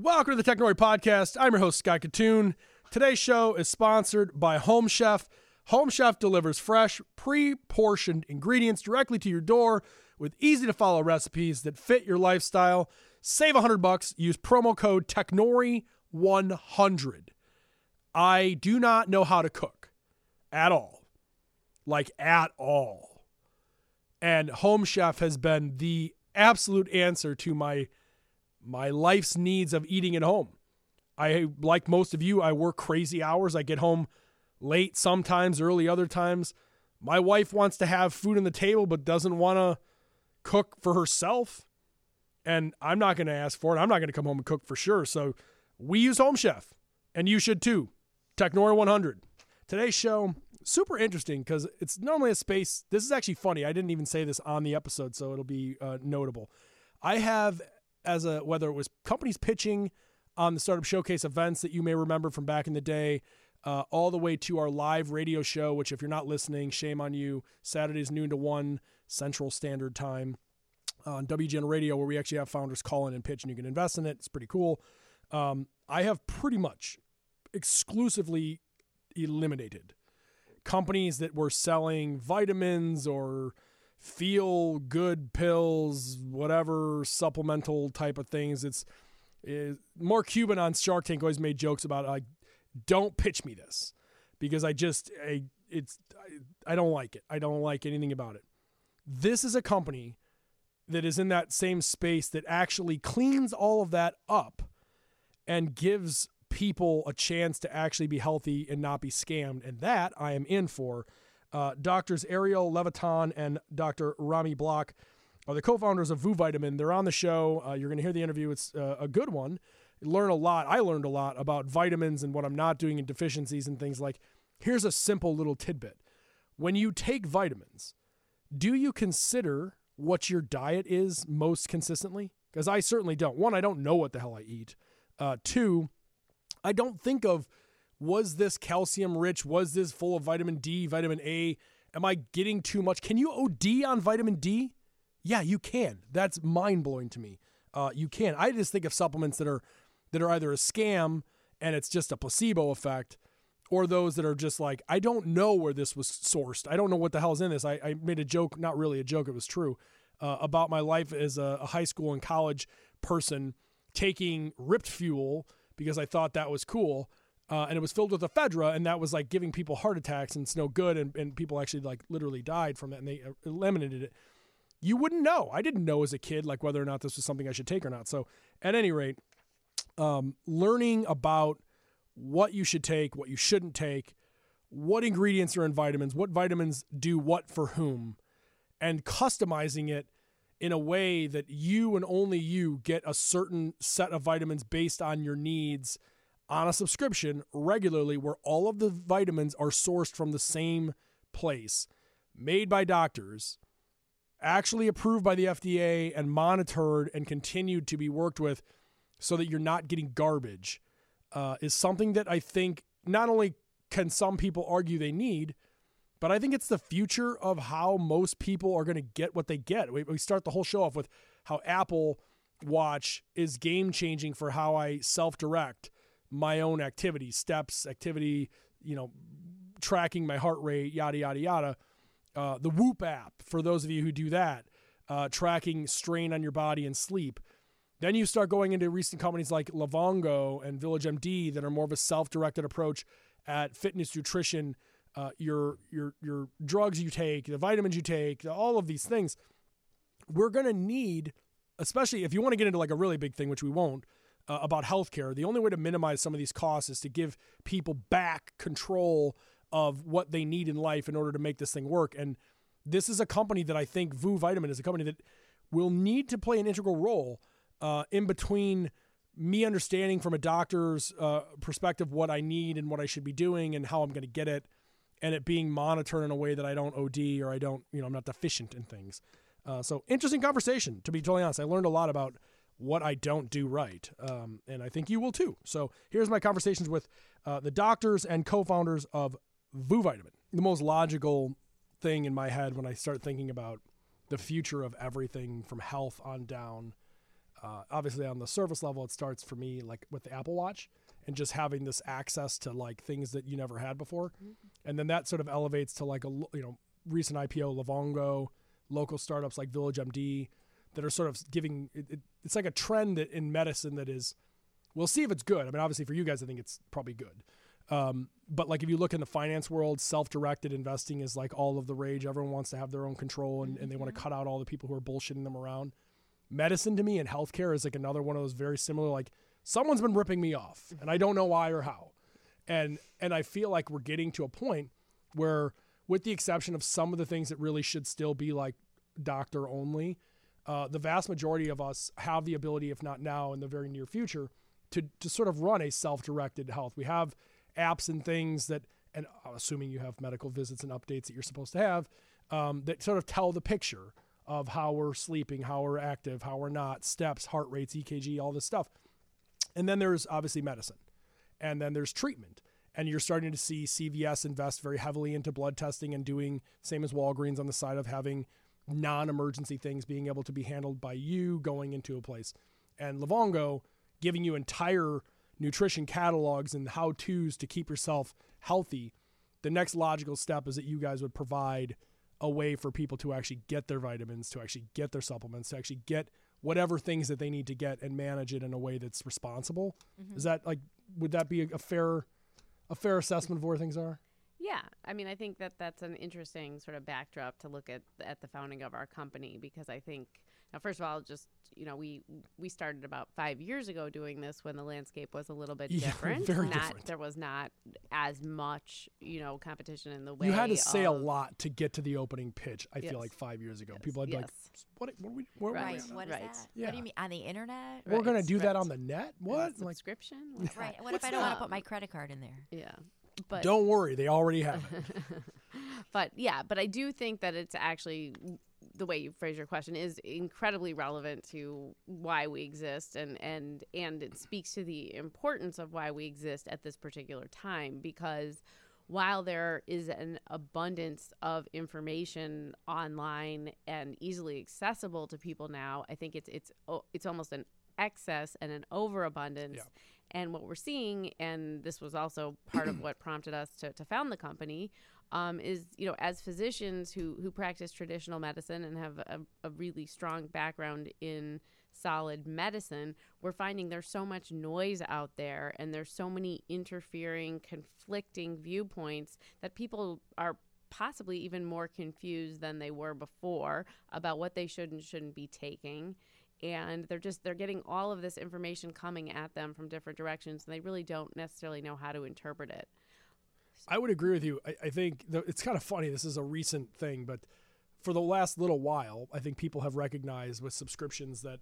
Welcome to the Technori Podcast. I'm your host, Scott Kitun. Today's show is sponsored by Home Chef. Home Chef delivers fresh, pre portioned ingredients directly to your door with easy to follow recipes that fit your lifestyle. Save 100 bucks. Use promo code TECHNORI100. I do not know how to cook at all. Like, at all. And Home Chef has been the absolute answer to my my life's needs of eating at home. I like most of you, I work crazy hours. I get home late sometimes, early other times. My wife wants to have food on the table but doesn't want to cook for herself. And I'm not going to ask for it. I'm not going to come home and cook for sure. So we use Home Chef, and you should too. Technori 100. Today's show, super interesting because it's normally a space. This is actually funny. I didn't even say this on the episode, so it'll be uh, notable. I have as a whether it was companies pitching on the startup showcase events that you may remember from back in the day, uh, all the way to our live radio show. Which, if you're not listening, shame on you. Saturdays noon to one Central Standard Time on WGN Radio, where we actually have founders call in and pitch, and you can invest in it. It's pretty cool. Um, I have pretty much exclusively eliminated companies that were selling vitamins or feel good pills, whatever supplemental type of things. It's, it's Mark Cuban on Shark Tank always made jokes about like, don't pitch me this because I just I, it's I, I don't like it. I don't like anything about it. This is a company that is in that same space that actually cleans all of that up and gives people a chance to actually be healthy and not be scammed. And that I am in for. Uh, doctors Arielle Levitan and Dr. Romy Block are the co-founders of Vous Vitamin. They're on the show. Uh, you're going to hear the interview. It's uh, a good one. learn a lot. I learned a lot about vitamins and what I'm not doing and deficiencies and things like. Here's a simple little tidbit. When you take vitamins, do you consider what your diet is most consistently? Because I certainly don't. One, I don't know what the hell I eat. Uh, two, I don't think of was this calcium rich? Was this full of vitamin D, vitamin A? Am I getting too much? Can you OD on vitamin D? Yeah, you can. That's mind blowing to me. Uh, you can. I just think of supplements that are that are either a scam and it's just a placebo effect, or those that are just like I don't know where this was sourced. I don't know what the hell's in this. I, I made a joke, not really a joke, it was true, uh, about my life as a, a high school and college person taking ripped fuel because I thought that was cool uh, and it was filled with ephedra, and that was like giving people heart attacks, and it's no good, and, and people actually like literally died from that, and they uh, eliminated it. You wouldn't know. I didn't know as a kid like whether or not this was something I should take or not. So, at any rate, um, learning about what you should take, what you shouldn't take, what ingredients are in vitamins, what vitamins do what for whom, and customizing it in a way that you and only you get a certain set of vitamins based on your needs on a subscription regularly where all of the vitamins are sourced from the same place, made by doctors, actually approved by the FDA and monitored and continued to be worked with so that you're not getting garbage, uh, is something that I think not only can some people argue they need, but I think it's the future of how most people are going to get what they get. We, we start the whole show off with how Apple Watch is game changing for how I self direct my own activity, steps, activity, you know, tracking my heart rate, yada, yada, yada. Uh, the Whoop app, for those of you who do that, uh, tracking strain on your body and sleep. Then you start going into recent companies like Livongo and Village MD that are more of a self-directed approach at fitness, nutrition, uh, your your your drugs you take, the vitamins you take, all of these things. We're gonna need, especially if you want to get into like a really big thing, which we won't uh, about healthcare. The only way to minimize some of these costs is to give people back control of what they need in life in order to make this thing work. And this is a company that I think Vous Vitamin is a company that will need to play an integral role uh, in between me understanding from a doctor's uh, perspective what I need and what I should be doing and how I'm going to get it, and it being monitored in a way that I don't OD or I don't, you know, I'm not deficient in things. Uh, so interesting conversation. To be totally honest, I learned a lot about what I don't do right. Um, and I think you will too. So here's my conversations with uh, the doctors and co founders of Vous Vitamin. The most logical thing in my head when I start thinking about the future of everything from health on down uh, obviously on the service level, it starts for me like with the Apple Watch and just having this access to like things that you never had before, and then that sort of elevates to like a you know recent IPO Livongo, local startups like Village MD that are sort of giving it, it, it's like a trend that in medicine that is we'll see if it's good. I mean, obviously for you guys, I think it's probably good. Um, but like if you look in the finance world, self-directed investing is like all of the rage. Everyone wants to have their own control and, and they want to cut out all the people who are bullshitting them around. Medicine to me and healthcare is like another one of those very similar. Like someone's been ripping me off, and I don't know why or how. And and I feel like we're getting to a point where, with the exception of some of the things that really should still be like doctor only, uh, the vast majority of us have the ability, if not now, in the very near future, to to sort of run a self-directed health. We have apps and things that, and assuming you have medical visits and updates that you're supposed to have, um, that sort of tell the picture of how we're sleeping, how we're active, how we're not, steps, heart rates, EKG, all this stuff. And then there's obviously medicine, and then there's treatment. And you're starting to see CVS invest very heavily into blood testing and doing same as Walgreens on the side of having non-emergency things being able to be handled by you going into a place. And Livongo giving you entire nutrition catalogs and how-tos to keep yourself healthy. The next logical step is that you guys would provide a way for people to actually get their vitamins, to actually get their supplements, to actually get whatever things that they need to get and manage it in a way that's responsible. Mm-hmm. Is that like would that be a, a fair a fair assessment of where things are? Yeah, I mean, I think that that's an interesting sort of backdrop to look at at the founding of our company because I think now, first of all, just you know, we we started about five years ago doing this when the landscape was a little bit Yeah, different. very not, different. There was not as much you know competition in the way. You had to say a lot to get to the opening pitch. I Yes. feel like five years ago, Yes, people had be like, "What? What are we? Where, where are we Right. What is Right. that? Yeah. What do you mean on the internet? We're gonna Right, do that on the net. Uh, what? Like, subscription? What's Right. What if I don't want to put my credit card in there? Yeah, but don't worry, they already have it. but yeah, but I do think that it's actually the way you phrase your question is incredibly relevant to why we exist and and and it speaks to the importance of why we exist at this particular time because while there is an abundance of information online and easily accessible to people now, I think it's it's oh, it's almost an excess and an overabundance. Yeah. And what we're seeing, and this was also part of what prompted us to, to found the company, um, is you know as physicians who who practice traditional medicine and have a, a really strong background in solid medicine, we're finding there's so much noise out there, and there's so many interfering, conflicting viewpoints that people are possibly even more confused than they were before about what they should and shouldn't be taking and they're just they're getting all of this information coming at them from different directions and they really don't necessarily know how to interpret it I would agree with you. I, I think the, it's kind of funny. This is a recent thing, but for the last little while, I think people have recognized with subscriptions that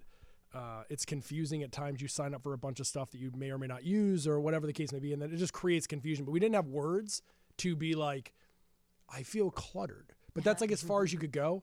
uh, it's confusing at times. You sign up for a bunch of stuff that you may or may not use, or whatever the case may be, and then it just creates confusion. But we didn't have words to be like, I feel cluttered. But that's like as far as you could go.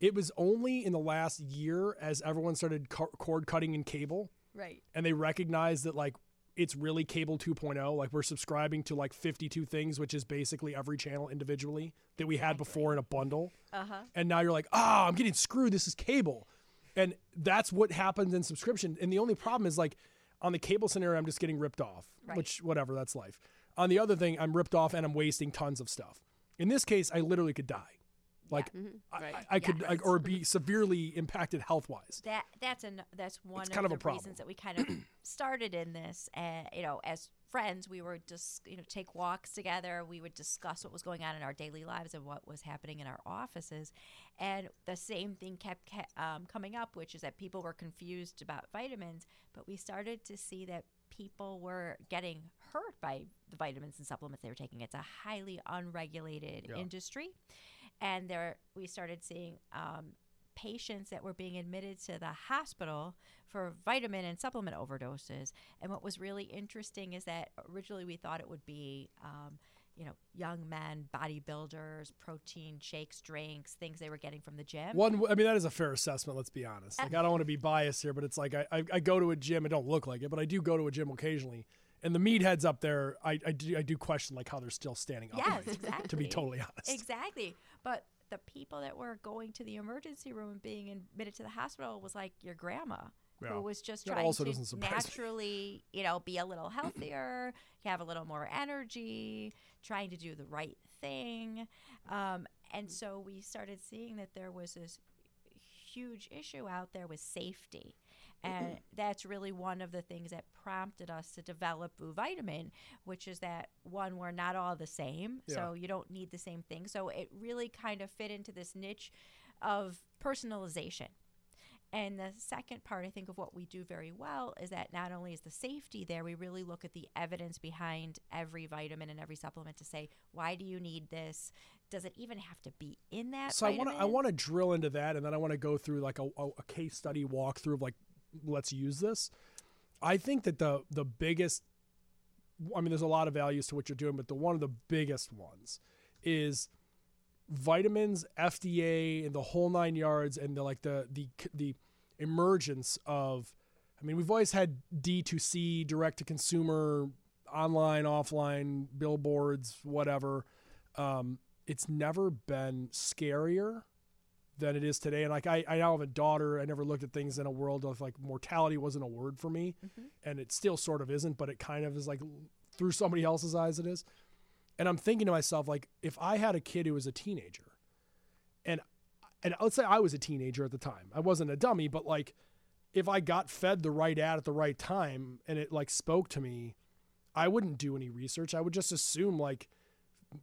It was only in the last year as everyone started co- cord cutting in cable. Right. and they recognize that like it's really cable 2.0 like we're subscribing to like 52 things which is basically every channel individually that we had before in a bundle. Uh huh. and now you're like ah i'm getting screwed. This is cable. And that's what happens in subscription. And the only problem is like on the cable scenario i'm just getting ripped off Right. which whatever that's life. On the other thing i'm ripped off and i'm wasting tons of stuff. In this case i literally could die like I, Right. I, I could Yeah. like, or be severely impacted health wise That that's an that's one It's of kind of the a problem. reasons that we kind of started in this. And you know, as friends, we were just you know take walks together. We would discuss what was going on in our daily lives and what was happening in our offices, and the same thing kept ca- um, coming up, which is that people were confused about vitamins, but we started to see that people were getting hurt by the vitamins and supplements they were taking. It's a highly unregulated Yeah. industry, and there we started seeing um, patients that were being admitted to the hospital for vitamin and supplement overdoses. And what was really interesting is that originally we thought it would be, um, you know, young men, bodybuilders, protein shakes, drinks, things they were getting from the gym. One, I mean, that is a fair assessment. Let's be honest. Like, I don't want to be biased here, but it's like I, I, I go to a gym. I don't look like it, but I do go to a gym occasionally. And the meatheads up there, I, I do, I do question like how they're still standing up. Yes, exactly. To be totally honest. Exactly. But the people that were going to the emergency room and being admitted to the hospital was like your grandma. Yeah. who was just That trying to naturally, you know, be a little healthier, have a little more energy, trying to do the right thing. Um, and so we started seeing that there was this huge issue out there with safety. Mm-hmm. And that's really one of the things that prompted us to develop Vous Vitamin, which is that one, we're not all the same. So you don't need the same thing. So it really kind of fit into this niche of personalization. And the second part, I think, of what we do very well is that not only is the safety there, we really look at the evidence behind every vitamin and every supplement to say, why do you need this? Does it even have to be in that? So I want to I want to drill into that, and then I want to go through like a, a, a case study walkthrough of like let's use this. I think that the the biggest, I mean, there's a lot of values to what you're doing, but the one of the biggest ones is vitamins, FDA, and the whole nine yards, and the like the the the emergence of. I mean, we've always had D2C, direct to consumer, online, offline, billboards, whatever. Um, it's never been scarier than it is today. And like I, I now have a daughter. I never looked at things in a world of like mortality wasn't a word for me, mm-hmm. and it still sort of isn't, but it kind of is like through somebody else's eyes it is. And I'm thinking to myself like if I had a kid who was a teenager, and and let's say I was a teenager at the time, I wasn't a dummy, but like if I got fed the right ad at the right time and it like spoke to me, I wouldn't do any research. I would just assume like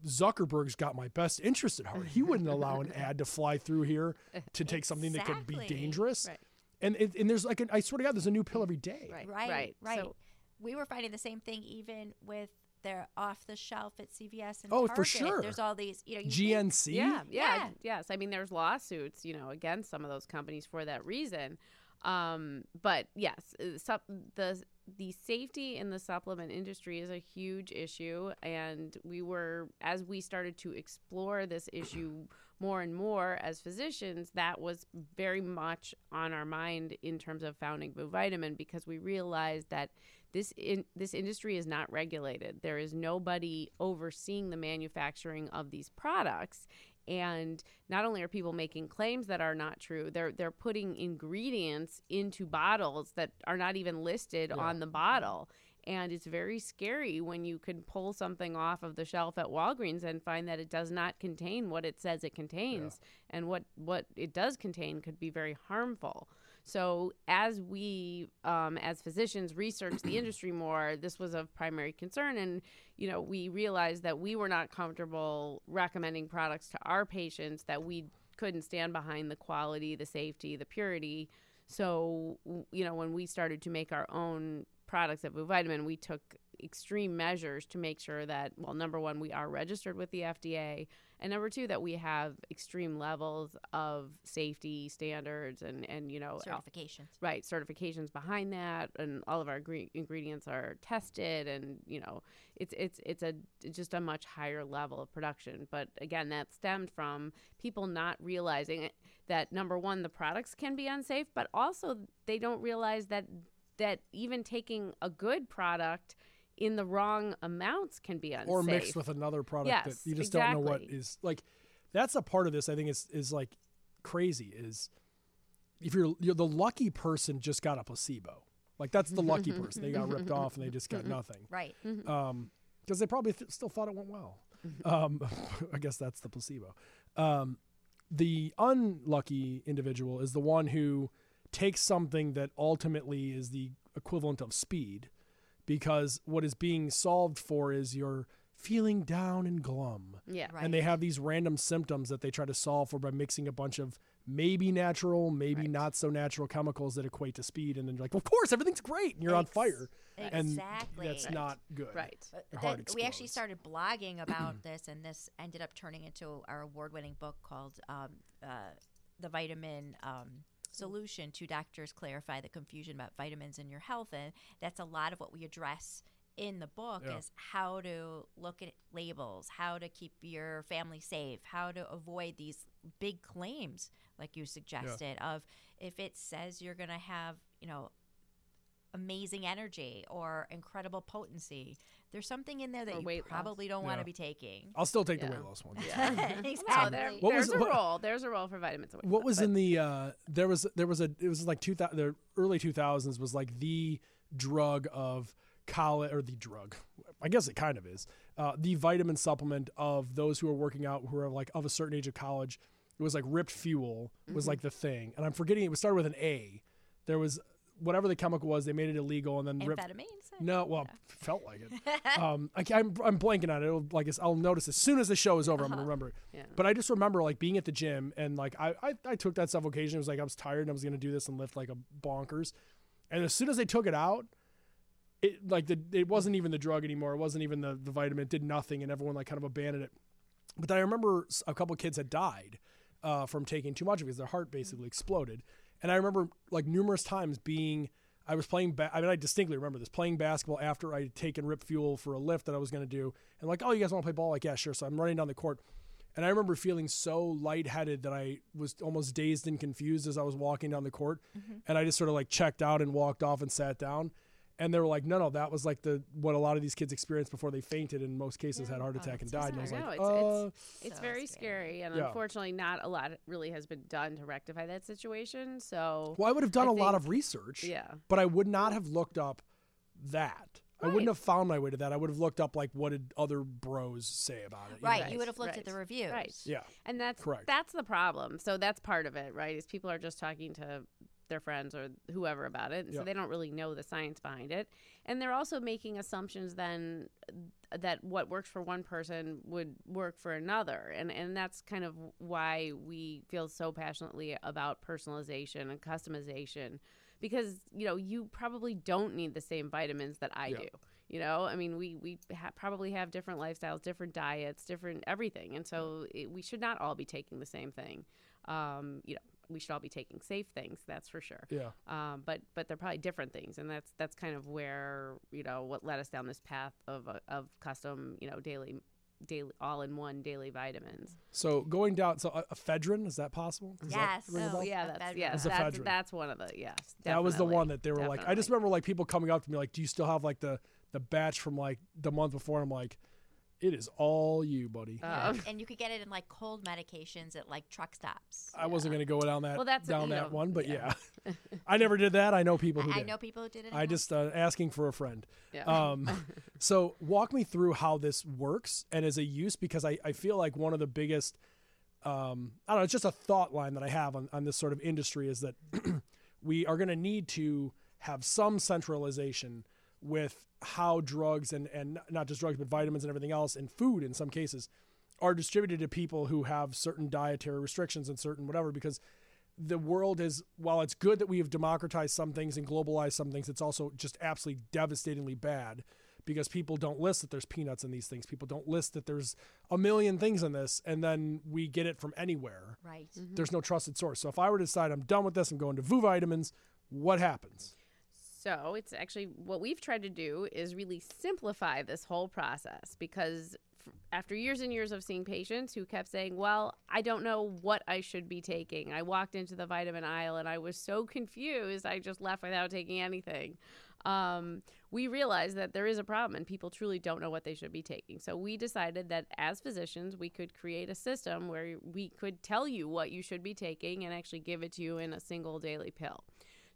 Zuckerberg's got my best interest at heart. He wouldn't allow an ad to fly through here to take something that could be dangerous. Right. And it, and there's like I swear to God, there's a new pill every day. Right. Right, Right. right. So- we were finding the same thing even with their off the shelf at CVS and Oh, for sure. There's all these, you know, you think- GNC. Yeah, yeah, Yeah. yes. I mean, there's lawsuits, you know, against some of those companies for that reason. Um, but yes, uh, sup- the the safety in the supplement industry is a huge issue, and we were as we started to explore this issue more and more as physicians, that was very much on our mind in terms of founding Vous Vitamin because we realized that this in this industry is not regulated. There is nobody overseeing the manufacturing of these products. And not only are people making claims that are not true, they're they're putting ingredients into bottles that are not even listed on the bottle. And it's very scary when you can pull something off of the shelf at Walgreens and find that it does not contain what it says it contains. And what, what it does contain could be very harmful. So, as we, um, as physicians, research the industry more, this was of primary concern. And, you know, we realized that we were not comfortable recommending products to our patients that we couldn't stand behind the quality, the safety, the purity. So, you know, when we started to make our own products at Vitamin, we took extreme measures to make sure that, well, number one, we are registered with the FDA, and number two, that we have extreme levels of safety standards and, and you know, certifications. right certifications behind that and all of our gre- ingredients are tested and you know it's it's it's a it's just a much higher level of production but again that stemmed from people not realizing that number one the products can be unsafe but also they don't realize that that even taking a good product in the wrong amounts can be unsafe Or mixed with another product Yes, that you just don't know what is like. That's a part of this. I think is is like crazy. Is if you're you're the lucky person just got a placebo. Like that's the lucky mm-hmm, person. They mm-hmm, got ripped mm-hmm, off and they just got nothing. Right. um, because they probably th- still thought it went well. Um, I guess that's the placebo. Um, the unlucky individual is the one who takes something that ultimately is the equivalent of speed, because what is being solved for is you're feeling down and glum. yeah Right. And they have these random symptoms that they try to solve for by mixing a bunch of maybe natural, maybe Right. not so natural chemicals that equate to speed. And then you're like, of course, everything's great. And you're on Ex- fire. And that's Right. not good. right But Your heart then we actually started blogging about this, and this ended up turning into our award-winning book called um, uh, "The Vitamin um, Solution Two Doctors Clarify the Confusion About Vitamins in Your Health," and that's a lot of what we address in the book Yeah. is how to look at labels, how to keep your family safe, how to avoid these big claims like you suggested of if it says you're going to have, you know, amazing energy or incredible potency. There's something in there that you weight loss. probably don't want to be taking. I'll still take the Yeah. weight loss one. exactly. Well, there, What there's was- a what- role. There's a role for vitamins. and weight What loss, was but- in the uh there was there was a it was like 2000 the early 2000s was like the drug of college or the drug. I guess it kind of is. Uh the vitamin supplement of those who are working out who are like of a certain age of college. It was like Ripped Fuel was like the thing. And I'm forgetting it was started with an A. There was whatever the chemical was, they made it illegal and then Ripped Amphetamines? No, well, felt like it. um, I, am I'm blanking on it. It'll, like I'll notice as soon as the show is over, I'm gonna remember it. Yeah. But I just remember like being at the gym and like I, I I took that stuff occasionally. It was like I was tired and I was gonna do this and lift like a bonkers. And as soon as they took it out, it like the it wasn't even the drug anymore. It wasn't even the the vitamin. It did nothing, and everyone like kind of abandoned it. But then I remember a couple kids had died uh, from taking too much of it because their heart basically exploded. And I remember like numerous times being, I was playing, ba- I mean, I distinctly remember this playing basketball after I had taken Rip Fuel for a lift that I was going to do. And like, oh, you guys want to play ball? Like, yeah, sure. So I'm running down the court. And I remember feeling so lightheaded that I was almost dazed and confused as I was walking down the court. Mm-hmm. And I just sort of like checked out and walked off and sat down. And they were like, no, no, that was like the what a lot of these kids experienced before they fainted, and in most cases had a heart Oh, attack and so died. And I was like, No, it's- uh, It's So very scary. scary, and Yeah. unfortunately, not a lot really has been done to rectify that situation. So, well, I would have done I a lot of research. yeah, but I would not have looked up that. I wouldn't have found my way to that. I would have looked up like what did other bros say about it. you Right, know? you would have looked at the reviews. right. Yeah. and that's Correct. that's the problem. So that's part of it, right? Is people are just talking to their friends or whoever about it, and Yeah. so they don't really know the science behind it, and they're also making assumptions then that what works for one person would work for another, and and that's kind of why we feel so passionately about personalization and customization because you know you probably don't need the same vitamins that I Yeah. do. You know, I mean, we we ha- probably have different lifestyles, different diets, different everything, and so it, we should not all be taking the same thing. Um, you know, we should all be taking safe things, that's for sure. Yeah. Um, but but they're probably different things, and that's that's kind of where you know what led us down this path of uh, of custom, you know, daily daily all in one daily vitamins. So going down, so a ephedrine is that possible? Does that Yes. ring a Oh, bell? yeah, ephedrine. that's yes, That's that's ephedrine. that's one of the yes. that was the one that they were like. I just remember like people coming up to me like, "Do you still have like the the batch from like the month before?" I'm like, "It is all you, buddy." Uh, And, and you could get it in like cold medications at like truck stops. I wasn't gonna go down that Well, that's- down you that know, one, but yeah, yeah. I never did that. I know people who I, I did. know people who did it. I just uh, asking for a friend. yeah. Um, so walk me through how this works and as a use because I, I feel like one of the biggest um, I don't know, it's just a thought line that I have on, on this sort of industry is that we are going to need to have some centralization with how drugs and, and not just drugs, but vitamins and everything else and food in some cases are distributed to people who have certain dietary restrictions and certain whatever because the world is while it's good that we have democratized some things and globalized some things it's also just absolutely devastatingly bad because people don't list that there's peanuts in these things. People don't list that there's a million things in this and then we get it from anywhere. Right. Mm-hmm. there's no trusted source. So if i were to decide i'm done with this i'm going to Vous vitamins what happens So it's actually what we've tried to do is really simplify this whole process because after years and years of seeing patients who kept saying, "Well, I don't know what I should be taking. I walked into the vitamin aisle and I was so confused. I just left without taking anything." Um, we realized that there is a problem and people truly don't know what they should be taking. So we decided that as physicians, we could create a system where we could tell you what you should be taking and actually give it to you in a single daily pill.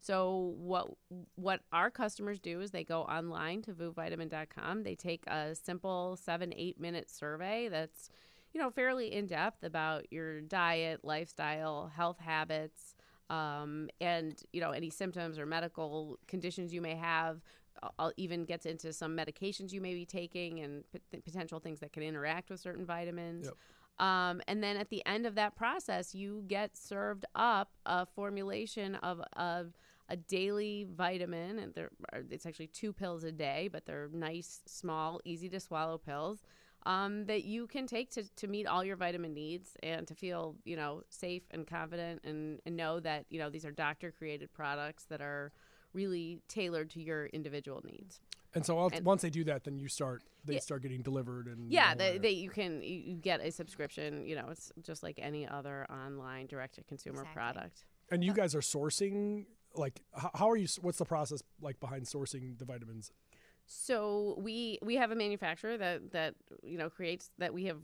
So what what our customers do is they go online to vousvitamin.com. They take a simple seven eight minute survey that's you know fairly in depth about your diet, lifestyle, health habits, um, and you know any symptoms or medical conditions you may have. I'll- I'll even get into some medications you may be taking and p- potential things that can interact with certain vitamins. Yep. Um, and then at the end of that process, you get served up a formulation of, of a daily vitamin, and they're—it's actually two pills a day, but they're nice, small, easy to swallow pills um, that you can take to, to meet all your vitamin needs and to feel, you know, safe and confident and, and know that, you know, these are doctor created products that are really tailored to your individual needs. and so once- And- once they do that then you start they Yeah. start getting delivered and Yeah, they, that. they you can you, you get a subscription. You know, it's just like any other online direct to consumer Exactly. product. and you guys are sourcing like how, how are you? What's the process like behind sourcing the vitamins? So we we have a manufacturer that that you know creates that we have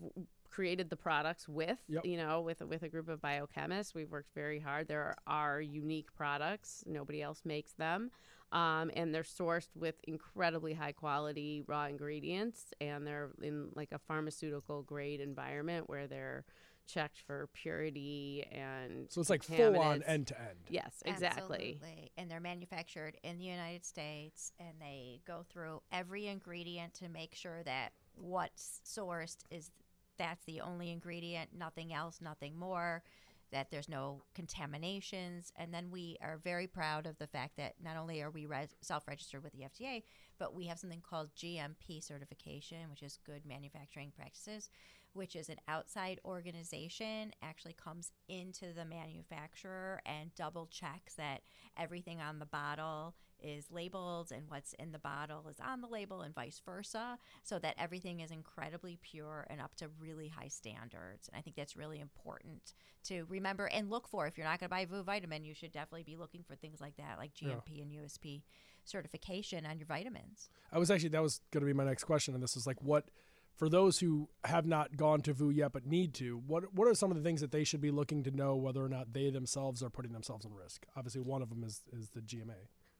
created the products with Yep. you know with with a group of biochemists. We've worked very hard. There are, are unique products. Nobody else makes them. Um, and they're sourced with incredibly high quality raw ingredients and they're in like a pharmaceutical grade environment where they're checked for purity and So it's like full on end to end. Yes, exactly. Absolutely. And they're manufactured in the United States and they go through every ingredient to make sure that what's sourced is that's the only ingredient, nothing else, nothing more, that there's no contaminations. And then we are very proud of the fact that not only are we res- self registered with the FDA, but we have something called GMP certification, which is Good Manufacturing Practices, which is an outside organization, actually comes into the manufacturer and double checks that everything on the bottle is labeled and what's in the bottle is on the label and vice versa, so that everything is incredibly pure and up to really high standards. And I think that's really important to remember and look for. If you're not going to buy Vous Vitamin, you should definitely be looking for things like that, like Yeah. GMP and USP certification on your vitamins. I was actually that was going to be my next question, and this is like what for those who have not gone to Vous yet but need to. What what are some of the things that they should be looking to know whether or not they themselves are putting themselves in risk? Obviously, one of them is is the GMP.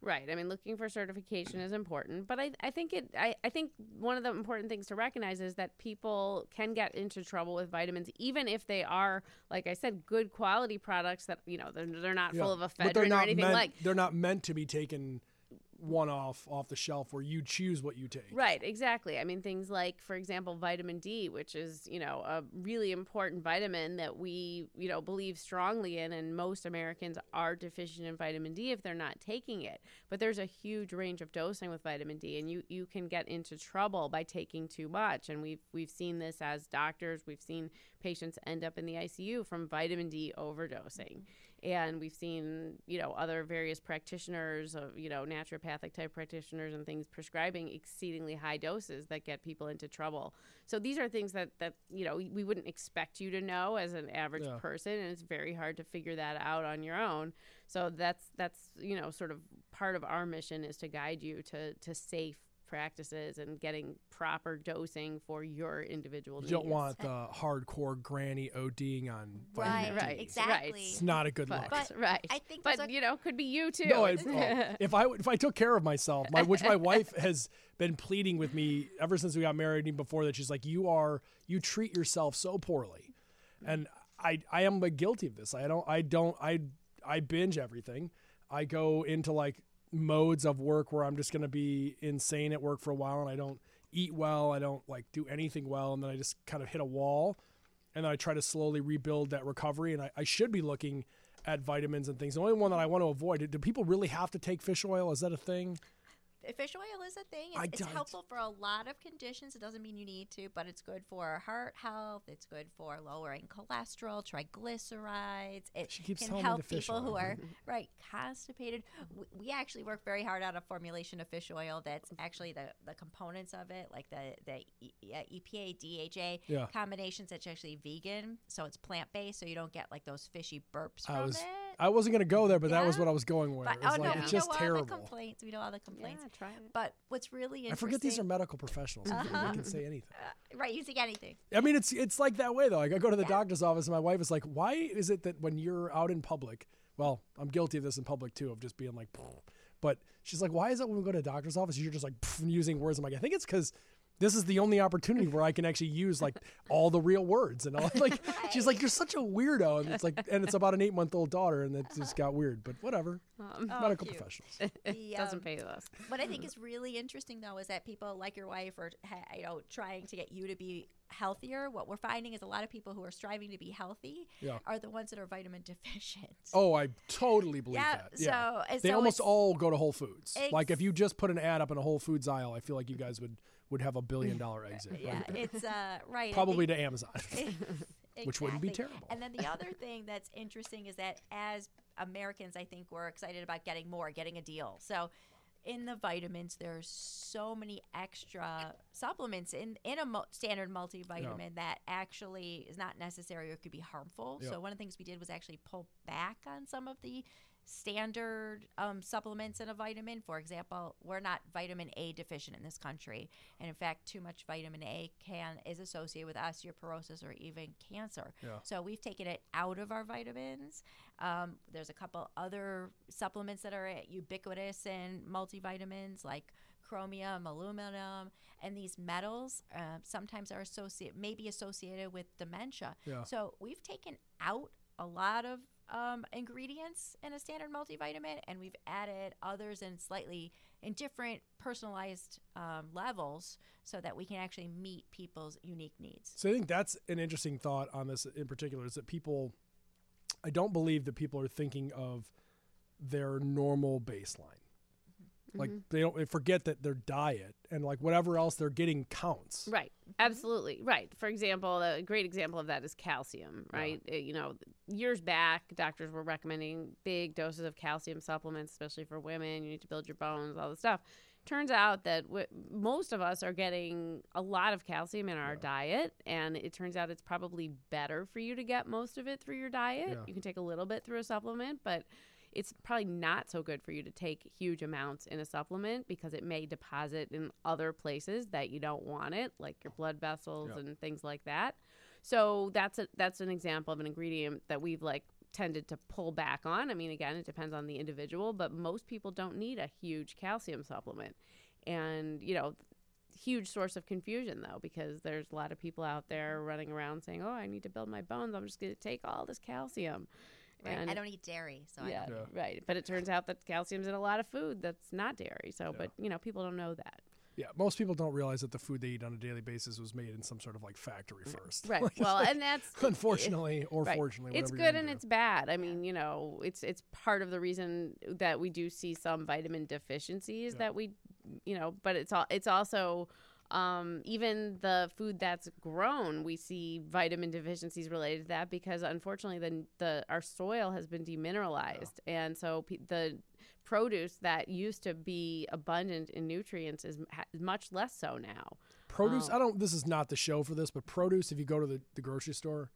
Right. I mean, looking for certification is important, but I, I think it. I, I think one of the important things to recognize is that people can get into trouble with vitamins, even if they are, like I said, good quality products that you know they're, they're not full of ephedrine or anything meant, like. They're not meant to be taken one off off the shelf where you choose what you take. Right, exactly. I mean, things like, for example, vitamin D, which is, you know, a really important vitamin that we, you know, believe strongly in, and most Americans are deficient in vitamin D if they're not taking it. But there's a huge range of dosing with vitamin D, and you you can get into trouble by taking too much. And we've we've seen this as doctors. We've seen patients end up in the ICU from vitamin D overdosing and we've seen you know other various practitioners of you know naturopathic type practitioners and things prescribing exceedingly high doses that get people into trouble so these are things that that you know we wouldn't expect you to know as an average Yeah. person and it's very hard to figure that out on your own so that's that's you know sort of part of our mission is to guide you to to safe practices and getting proper dosing for your individual You don't want the hardcore granny ODing on Right, vitamin D. right, exactly. It's not a good but, look. But right I think but are- you know could be you too No, It's- if, oh, if I if I took care of myself, my which my wife has been pleading with me ever since we got married, and before that, she's like, "You are you treat yourself so poorly," and I I am guilty of this. I don't I don't I I binge everything. I go into like modes of work where I'm just gonna be insane at work for a while, and I don't eat well. I don't like do anything well, and then I just kind of hit a wall, and then I try to slowly rebuild that recovery. And I, I should be looking at vitamins and things. The only one that I want to avoid. Do people really have to take fish oil? Is that a thing? Fish oil is a thing. It's, it's helpful for a lot of conditions. It doesn't mean you need to, but it's good for heart health. It's good for lowering cholesterol, triglycerides. It She keeps can help people who are right constipated. We, we actually work very hard on a formulation of fish oil that's actually the, the components of it, like the the EPA DHA Yeah. combinations. That's actually vegan, so it's plant based, so you don't get like those fishy burps from was it. I wasn't gonna go there, but that was what I was going with. But It's oh like no, it's we just know all terrible. the complaints. We know all the complaints. yeah try it But what's really interesting, I forget these are medical professionals. They can say anything. uh, right using anything. I mean, it's it's like that way though. Like I go to the doctor's office, and my wife is like, "Why is it that when you're out in public, well, I'm guilty of this in public too, of just being like, "Pfft." but she's like, why is it when we go to the doctor's office, you're just like using words? I'm like, I think it's because this is the only opportunity where I can actually use like all the real words and all. Like she's like, you're such a weirdo, and it's like, and it's about an eight month old daughter, and it just got weird. But whatever, um, medical cute. professionals. The, doesn't um, pay us What I think is really interesting though is that people like your wife are you know trying to get you to be healthier. What we're finding is a lot of people who are striving to be healthy Yeah. are the ones that are vitamin deficient. Oh, I totally believe Yeah, that. Yeah. so- they so almost all go to Whole Foods. like if you just put an ad up in a Whole Foods aisle, I feel like you guys would would have a billion dollar exit. yeah, Like, it's uh right. Probably to Amazon. Which wouldn't be terrible. And then the other thing that's interesting is that as Americans, I think we're excited about getting more, getting a deal. So in the vitamins, there's so many extra supplements in in a mu- standard multivitamin that actually is not necessary or could be harmful. Yeah. So one of the things we did was actually pull back on some of the standard um, supplements and a vitamin. For example, we're not vitamin A deficient in this country, and in fact, too much vitamin A can is associated with osteoporosis or even cancer. Yeah. So we've taken it out of our vitamins. Um, there's a couple other supplements that are ubiquitous in multivitamins like chromium, aluminum, and these metals uh, sometimes are associated, maybe associated with dementia. Yeah. So we've taken out a lot of um, ingredients in a standard multivitamin, and we've added others in slightly in different personalized um, levels, so that we can actually meet people's unique needs. So I think that's an interesting thought on this in particular is that people, I don't believe that people are thinking of their normal baseline. Like Mm-hmm. they don't they forget that their diet and like whatever else they're getting counts. Right. Absolutely. Right. For example, a great example of that is calcium, right? Uh, You know, years back, doctors were recommending big doses of calcium supplements, especially for women. You need to build your bones, all this stuff. Turns out that w- most of us are getting a lot of calcium in our diet, and it turns out it's probably better for you to get most of it through your diet. Yeah. You can take a little bit through a supplement, but it's probably not so good for you to take huge amounts in a supplement because it may deposit in other places that you don't want it, like your blood vessels Yeah. and things like that. So that's a that's an example of an ingredient that we've like tended to pull back on. I mean, again, it depends on the individual, but most people don't need a huge calcium supplement. And, you know, huge source of confusion though because there's a lot of people out there running around saying, "Oh, I need to build my bones. I'm just going to take all this calcium." Right. And I don't eat dairy, so I yeah, don't. Yeah. right. But it turns out that calcium's in a lot of food that's not dairy. So, but you know, people don't know that. Yeah, most people don't realize that the food they eat on a daily basis was made in some sort of like factory first. Right. Like, well, like, and that's unfortunately or right. fortunately, it's good and into. it's bad. I mean, you know, it's it's part of the reason that we do see some vitamin deficiencies Yeah. that we, you know, but it's all it's also um, even the food that's grown, we see vitamin deficiencies related to that because unfortunately, the the our soil has been demineralized, and so pe- the produce that used to be abundant in nutrients is ha- much less so now. produce. Oh. I don't. This is not the show for this, but produce. If you go to the, the grocery store,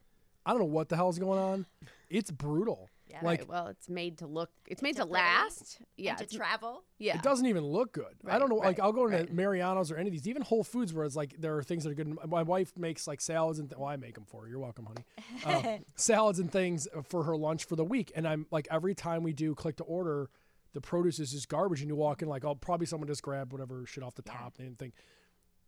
I don't know what the hell is going on. It's brutal. Yeah. Like Right, well, it's made to look. It's made To to last. Yeah. and to travel. yeah. it doesn't even look good. I don't know. Like I'll go into right. Mariano's or any of these, even Whole Foods, where it's like there are things that are good. My wife makes like salads and th- well, I make them for her. You're welcome, honey. Uh, salads and things for her lunch for the week, and I'm like every time we do click to order, the produce is just garbage, and you walk in like, oh, probably someone just grabbed whatever shit off the Yeah. top and thing.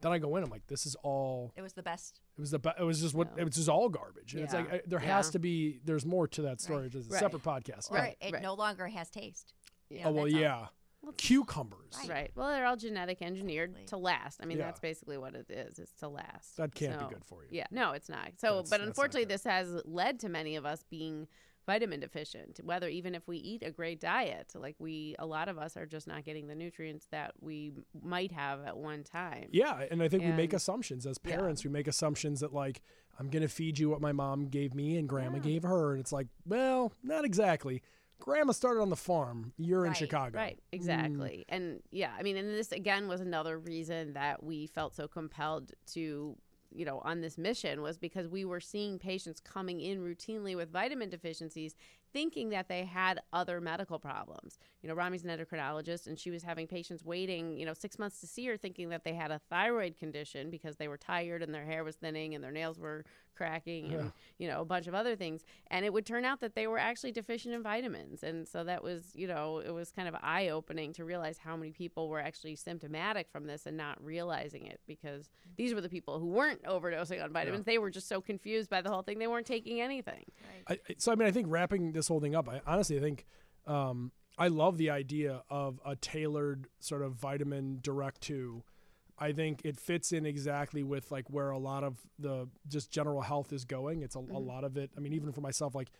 Then I go in, I'm like, this is all. It was the best. It was the. be- It was just what. Yeah. It was just all garbage. And it's like Yeah. uh, there has to be. There's more to that story. It's a Right. separate podcast. Or Right, it right. no longer has taste. Yeah. Oh well, yeah. Well, Cucumbers. Right. Right. Well, they're all genetic engineered Exactly. to last. I mean, Yeah. that's basically what it is. It's to last. That can't So, be good for you. Yeah. No, it's not. So, That's- but that's unfortunately, this has led to many of us being vitamin deficient. Whether even if we eat a great diet, like we, a lot of us are just not getting the nutrients that we might have at one time. Yeah, and I think we make assumptions as Yeah. parents. We make assumptions that like I'm gonna feed you what my mom gave me and grandma Yeah. gave her, and it's like, well, not exactly. Grandma started on the farm. You're in Chicago. Right, Mm. exactly. And yeah, I mean, and this again was another reason that we felt so compelled to, you know, on this mission was because we were seeing patients coming in routinely with vitamin deficiencies thinking that they had other medical problems. You know, Romy's an endocrinologist and she was having patients waiting, you know, 6 months to see her thinking that they had a thyroid condition because they were tired and their hair was thinning and their nails were cracking and Yeah. you know, a bunch of other things. And it would turn out that they were actually deficient in vitamins. And so that was, you know, it was kind of eye opening to realize how many people were actually symptomatic from this and not realizing it because these were the people who weren't overdosing on vitamins. They were just so confused by the whole thing, they weren't taking anything. Right. I- so I mean, I think wrapping this whole thing up, I honestly think um, I love the idea of a tailored sort of vitamin direct to. I think it fits in exactly with like where a lot of the just general health is going. It's a, a lot of it. I mean, even for myself, like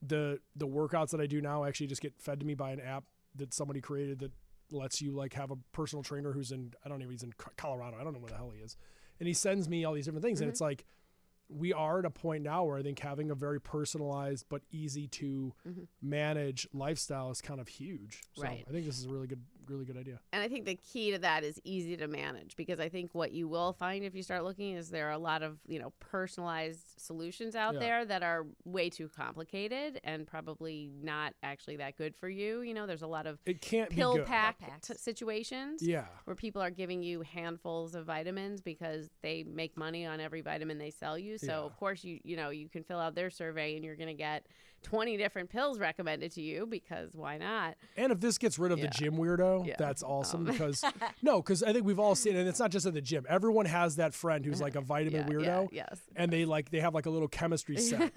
the the workouts that I do now actually just get fed to me by an app that somebody created that lets you like have a personal trainer who's in I don't know he's in Colorado. I don't know where the hell he is, and he sends me all these different things, and it's like we are at a point now where I think having a very personalized but easy to Mhm. manage lifestyle is kind of huge. So Right. I think this is a really good really good idea. And I think the key to that is easy to manage because I think what you will find if you start looking is there are a lot of, you know, personalized solutions out Yeah. there that are way too complicated and probably not actually that good for you. You know, there's a lot of It can't pill be pack t- situations Yeah. where people are giving you handfuls of vitamins because they make money on every vitamin they sell you. So Yeah. of course you you know you can fill out their survey and you're going to get 20 different pills recommended to you because why not? And if this gets rid of Yeah. the gym weirdo, Yeah. that's awesome Um. because no, because I think we've all seen, and it's not just at the gym. Everyone has that friend who's like a vitamin Yeah, weirdo, yes. and they like they have like a little chemistry set,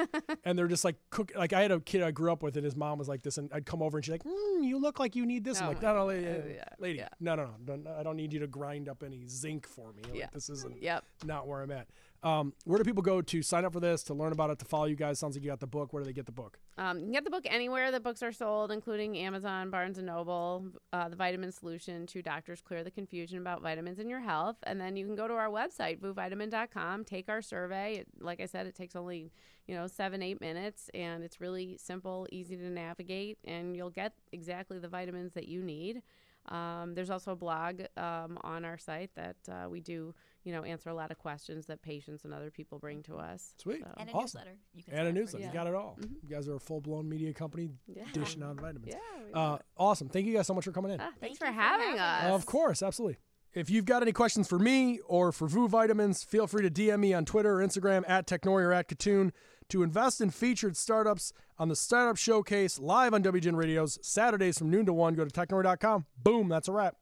and they're just like cook. Like I had a kid I grew up with, and his mom was like this, and I'd come over and she's like, mm, "You look like you need this." I'm Oh like, my "No, no, lady, Oh, yeah, lady, no, no, no, I don't need you to grind up any zinc for me. Like, Yeah. this isn't Yep. not where I'm at." Um, where do people go to sign up for this, to learn about it, to follow you guys? Sounds like you got the book. Where do they get the book? Um, you can get the book anywhere that books are sold, including Amazon, Barnes and Noble, uh, The Vitamin Solution, Two Doctors Clear the Confusion About Vitamins in Your Health. And then you can go to our website, vousvitamin.com, take our survey. It, like I said, it takes only, you know, seven, eight minutes, and it's really simple, easy to navigate, and you'll get exactly the vitamins that you need. Um, there's also a blog um, on our site that uh, we do, you know, answer a lot of questions that patients and other people bring to us. Sweet. So, And a Awesome. newsletter. You can And a sign up newsletter. Yeah. You got it all. Mhm. You guys are a full blown media company yeah. dishing out vitamins. Yeah. Uh, awesome. Thank you guys so much for coming in. Ah, Thank thanks for you for having having us. Of course, absolutely. If you've got any questions for me or for Vous Vitamins, feel free to DM me on Twitter or Instagram at Technori or at Kitun to invest in featured startups on the Startup Showcase live on WGN Radios Saturdays from noon to 1. Go to technori.com. Boom, that's a wrap.